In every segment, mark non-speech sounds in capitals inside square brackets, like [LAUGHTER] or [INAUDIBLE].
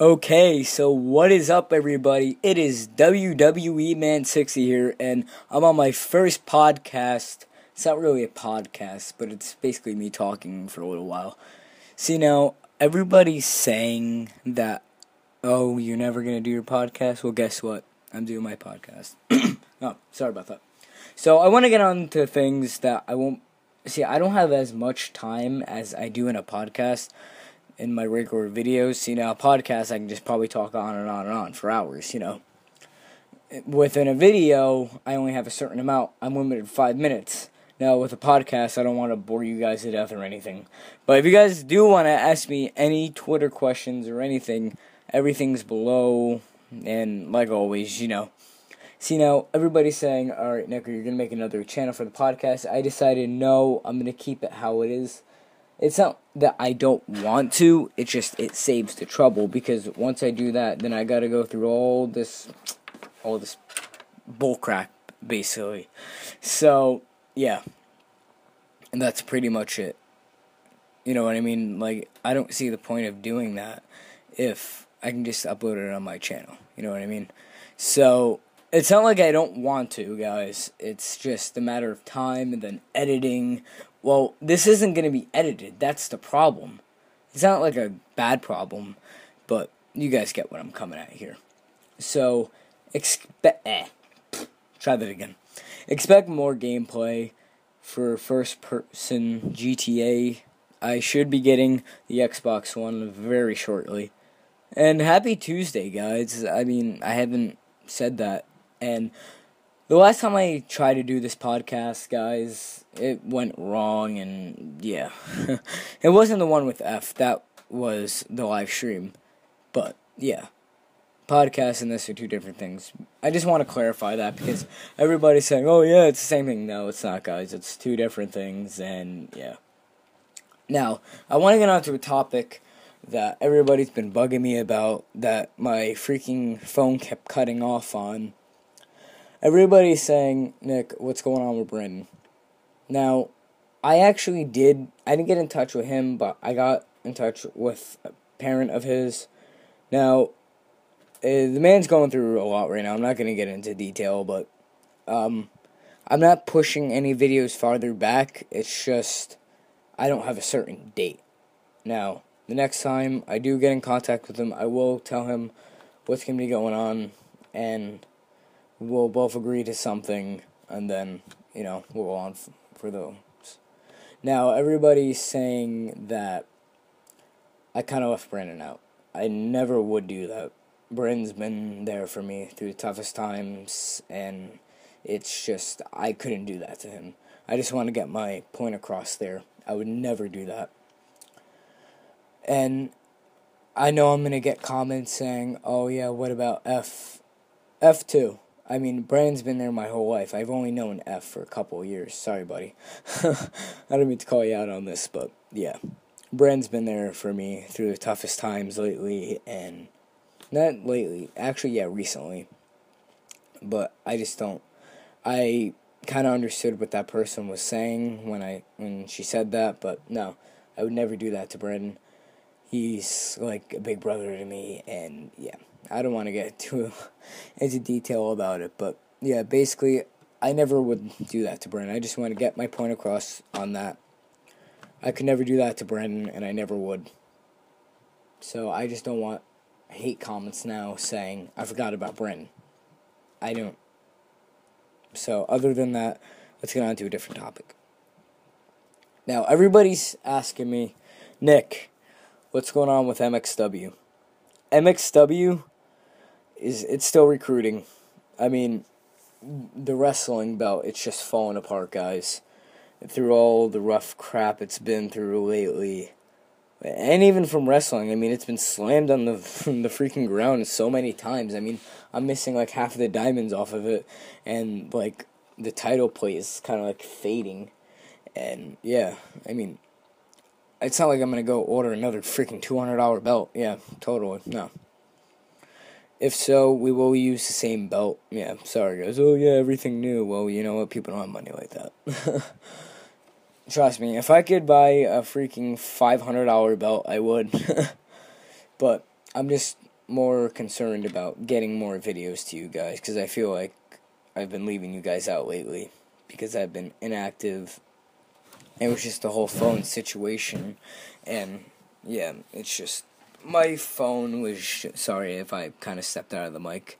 Okay, so what is up, everybody? It is WWE Man 60 here, and I'm on my first podcast. It's not really a podcast, but it's basically me talking for a little while. See, now, everybody's saying that, oh, you're never to do your podcast. Well, guess what? I'm doing my podcast. [CLEARS THROAT] oh, sorry about that. So, I want to get on to things that I won't. See, I don't have as much time as I do in a podcast in my regular videos. You know, a podcast I can just probably talk on and on and on for hours. You know, within a video, I only have a certain amount. I'm limited to five minutes. Now, with a podcast, I don't want to bore you guys to death or anything. But if you guys do want to ask me any Twitter questions or anything, everything's below. And like always, you know. See, now, everybody's saying, alright, Nick, you're going to make another channel for the podcast. I decided, no, I'm going to keep it how it is it's not that I don't want to, it's just it saves the trouble because once I do that, then I got to go through all this all this bullcrap basically. So, yeah. And that's pretty much it. You know what I mean? Like I don't see the point of doing that if I can just upload it on my channel. You know what I mean? So, it's not like I don't want to, guys. It's just a matter of time and then editing, well, this isn't going to be edited. That's the problem. It's not like a bad problem, but you guys get what I'm coming at here. So, expect. Eh, try that again. Expect more gameplay for first person GTA. I should be getting the Xbox One very shortly. And happy Tuesday, guys. I mean, I haven't said that. And the last time I tried to do this podcast, guys, it went wrong, and yeah. [LAUGHS] it wasn't the one with F, that was the live stream. But, yeah. Podcast and this are two different things. I just want to clarify that because everybody's saying, oh, yeah, it's the same thing. No, it's not, guys. It's two different things, and yeah. Now, I want to get on to a topic that everybody's been bugging me about that my freaking phone kept cutting off on everybody's saying, Nick, what's going on with Brandon? Now, I actually did, I didn't get in touch with him, but I got in touch with a parent of his. Now, uh, the man's going through a lot right now. I'm not going to get into detail, but um, I'm not pushing any videos farther back. It's just I don't have a certain date. Now, the next time I do get in contact with him, I will tell him what's going to be going on and we'll both agree to something, and then you know we'll go on f- for those. Now everybody's saying that I kind of left Brandon out. I never would do that. Brandon's been there for me through the toughest times, and it's just I couldn't do that to him. I just want to get my point across there. I would never do that. And I know I'm gonna get comments saying, "Oh yeah, what about F, F two? I mean, Brandon's been there my whole life. I've only known F for a couple years. Sorry, buddy. [LAUGHS] I don't mean to call you out on this, but yeah. Brandon's been there for me through the toughest times lately, and not lately, actually, yeah, recently. But I just don't. I kind of understood what that person was saying when I when she said that, but no, I would never do that to Brandon. He's like a big brother to me, and yeah. I don't want to get [LAUGHS] too into detail about it, but yeah, basically, I never would do that to Brandon. I just want to get my point across on that. I could never do that to Brandon, and I never would. So I just don't want hate comments now saying I forgot about Brandon. I don't. So other than that, let's get on to a different topic. Now everybody's asking me, Nick, what's going on with MXW? MXW is it's still recruiting. I mean, the wrestling belt it's just falling apart, guys. Through all the rough crap it's been through lately, and even from wrestling, I mean, it's been slammed on the [LAUGHS] the freaking ground so many times. I mean, I'm missing like half of the diamonds off of it, and like the title plate is kind of like fading, and yeah, I mean, it's not like I'm gonna go order another freaking two hundred dollar belt. Yeah, totally no. If so, we will use the same belt. Yeah, sorry guys. Oh yeah, everything new. Well, you know what? People don't have money like that. [LAUGHS] Trust me, if I could buy a freaking five hundred dollar belt, I would. [LAUGHS] but I'm just more concerned about getting more videos to you guys because I feel like I've been leaving you guys out lately because I've been inactive. It was just the whole phone situation, and yeah, it's just my phone was. Sorry if I kind of stepped out of the mic.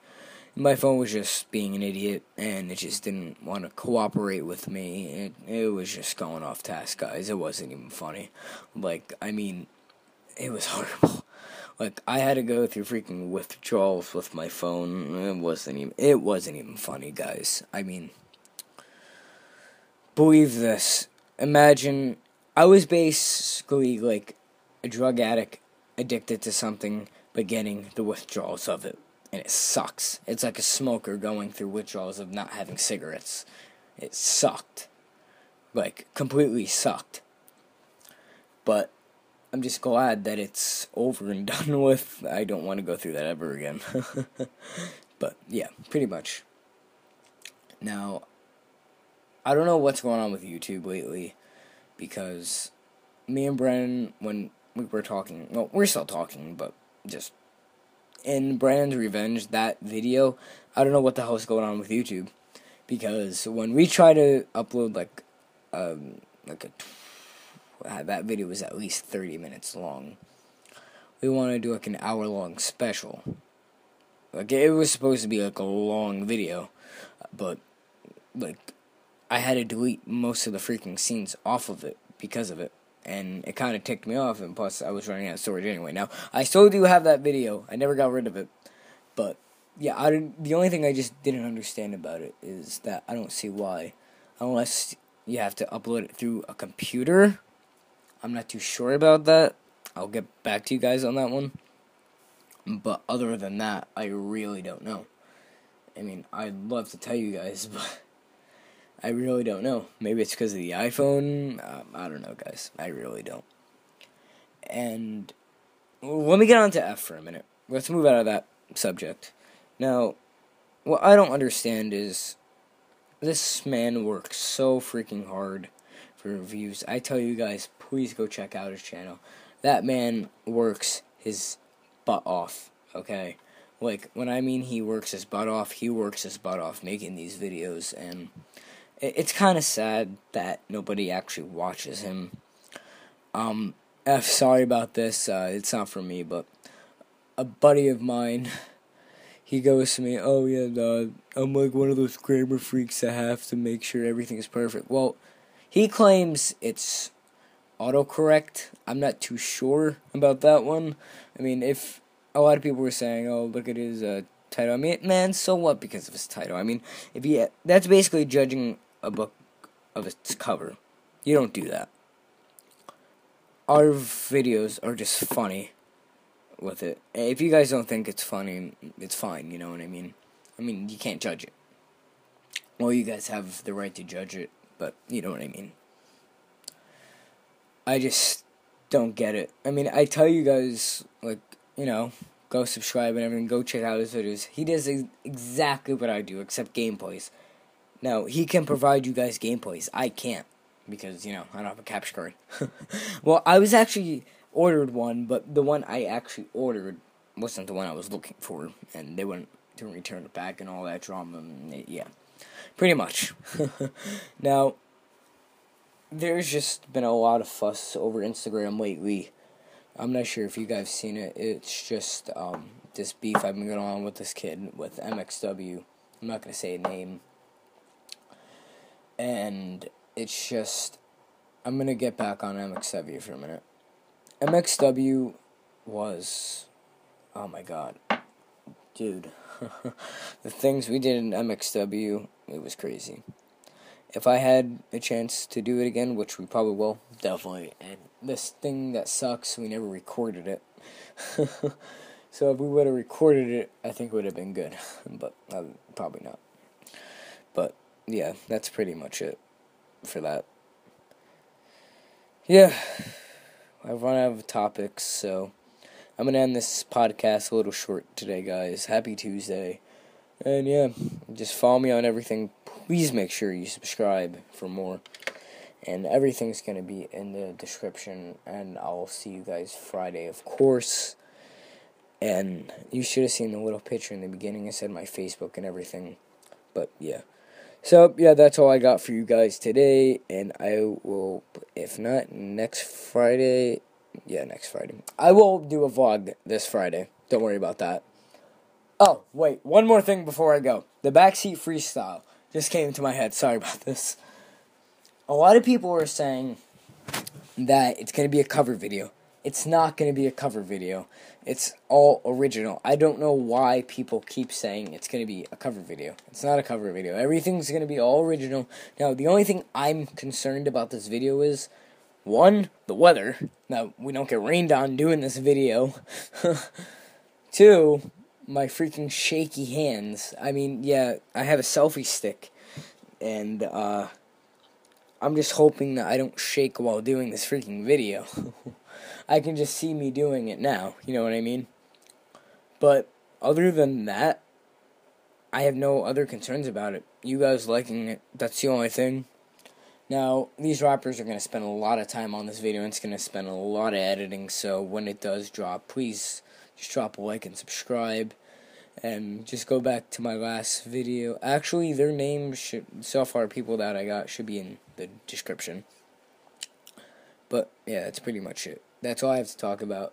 My phone was just being an idiot, and it just didn't want to cooperate with me. It it was just going off task, guys. It wasn't even funny. Like I mean, it was [LAUGHS] horrible. Like I had to go through freaking withdrawals with my phone. It wasn't even it wasn't even funny, guys. I mean believe this. Imagine I was basically like a drug addict addicted to something but getting the withdrawals of it. And it sucks. It's like a smoker going through withdrawals of not having cigarettes. It sucked. Like completely sucked. But I'm just glad that it's over and [LAUGHS] done with. I don't want to go through that ever again. [LAUGHS] but yeah, pretty much. Now, I don't know what's going on with YouTube lately because me and Brennan, when we were talking, well, we're still talking, but just in Brennan's Revenge, that video, I don't know what the hell's going on with YouTube because when we try to upload like um, like a uh, that video was at least 30 minutes long. We want to do like an hour long special. Like it was supposed to be like a long video, but like I had to delete most of the freaking scenes off of it because of it. And it kind of ticked me off, and plus I was running out of storage anyway. Now I still do have that video. I never got rid of it, but yeah, I didn't, the only thing I just didn't understand about it is that I don't see why, unless you have to upload it through a computer I'm not too sure about that. I'll get back to you guys on that one. But other than that, I really don't know. I mean, I'd love to tell you guys, [LAUGHS] but I really don't know. Maybe it's because of the iPhone. I don't know, guys. I really don't. And let me get on to F for a minute. Let's move out of that subject. Now, what I don't understand is this man works so freaking hard for reviews. I tell you guys, please go check out his channel. That man works his butt off, okay? Like, when I mean he works his butt off, he works his butt off making these videos, and it's kind of sad that nobody actually watches him. Um, F, sorry about this, uh, it's not for me, but a buddy of mine, he goes to me, oh yeah, I'm like one of those grammar freaks that have to make sure everything is perfect. Well, he claims it's autocorrect. I'm not too sure about that one. I mean, if a lot of people were saying, "Oh, look at his uh, title," I mean, man, so what because of his title? I mean, if he that's basically judging a book of its cover. You don't do that. Our videos are just funny with it. If you guys don't think it's funny, it's fine. You know what I mean? I mean, you can't judge it. Well, you guys have the right to judge it but you know what I mean. I just don't get it. I mean, I tell you guys, like, you know, go subscribe and everything, go check out his videos. He does ex- exactly what I do, except gameplays. Now, he can provide you guys gameplays. I can't, because, you know, I don't have a capture card. [LAUGHS] well, I was actually ordered one, but the one I actually ordered wasn't the one I was looking for, and they wouldn't return it back and all that drama. And, yeah. Pretty much. [LAUGHS] now, there's just been a lot of fuss over Instagram lately. I'm not sure if you guys seen it. It's just um, this beef I've been going on with this kid with MXW. I'm not gonna say a name. And it's just I'm gonna get back on MXW for a minute. MXW was oh my god. Dude. [LAUGHS] the things we did in MXW it was crazy. If I had a chance to do it again, which we probably will, definitely. And this thing that sucks, we never recorded it. [LAUGHS] so if we would have recorded it, I think it would have been good. [LAUGHS] but uh, probably not. Yeah, that's pretty much it for that. Yeah, I've run out of topics, so I'm gonna end this podcast a little short today, guys. Happy Tuesday. And yeah, just follow me on everything. Please make sure you subscribe for more. And everything's to be in the description. And I'll see you guys Friday, of course. And you should have seen the little picture in the beginning. I said my Facebook and everything. But yeah. So, yeah, that's all I got for you guys today. And I will, if not next Friday, yeah, next Friday. I will do a vlog this Friday. Don't worry about that. Oh, wait, one more thing before I go. The backseat freestyle just came into my head. Sorry about this. A lot of people are saying that it's going to be a cover video. It's not going to be a cover video. It's all original. I don't know why people keep saying it's going to be a cover video. It's not a cover video. Everything's going to be all original. Now, the only thing I'm concerned about this video is one, the weather. Now, we don't get rained on doing this video. [LAUGHS] Two, my freaking shaky hands. I mean, yeah, I have a selfie stick. And, uh, I'm just hoping that I don't shake while doing this freaking video. [LAUGHS] I can just see me doing it now, you know what I mean? But other than that, I have no other concerns about it. You guys liking it, that's the only thing. Now, these rappers are going to spend a lot of time on this video and it's going to spend a lot of editing, so when it does drop, please just drop a like and subscribe. And just go back to my last video. Actually, their names should, so far, people that I got should be in the description. But, yeah, that's pretty much it that's all I have to talk about.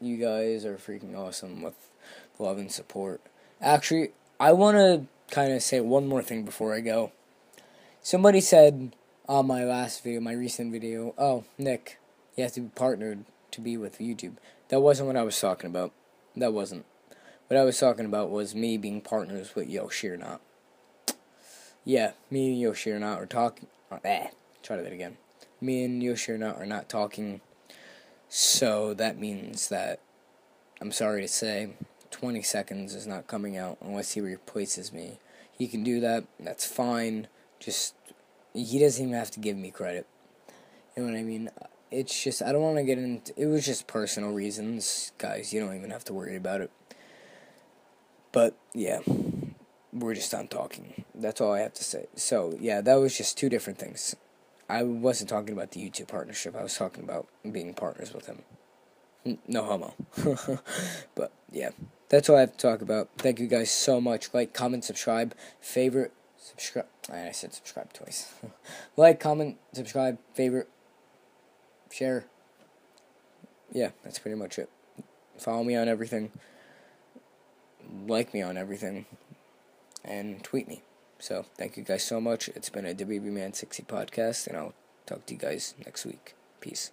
You guys are freaking awesome with love and support. Actually, I want to kind of say one more thing before I go. Somebody said on my last video, my recent video, oh, Nick, you have to be partnered to be with YouTube. That wasn't what I was talking about. That wasn't. What I was talking about was me being partners with Yo Not. Yeah, me and Yo Not are talking. Oh, eh, try that again. Me and Yo Not are not talking so that means that, I'm sorry to say, 20 seconds is not coming out unless he replaces me. He can do that, that's fine. Just, he doesn't even have to give me credit. You know what I mean? It's just, I don't want to get into, it was just personal reasons. Guys, you don't even have to worry about it. But, yeah, we're just done talking. That's all I have to say. So, yeah, that was just two different things. I wasn't talking about the YouTube partnership. I was talking about being partners with him. No homo. [LAUGHS] but yeah, that's all I have to talk about. Thank you guys so much. Like, comment, subscribe, favorite, subscribe. I said subscribe twice. [LAUGHS] like, comment, subscribe, favorite, share. Yeah, that's pretty much it. Follow me on everything. Like me on everything. And tweet me. So thank you guys so much. It's been a WB Man 60 podcast, and I'll talk to you guys next week. Peace.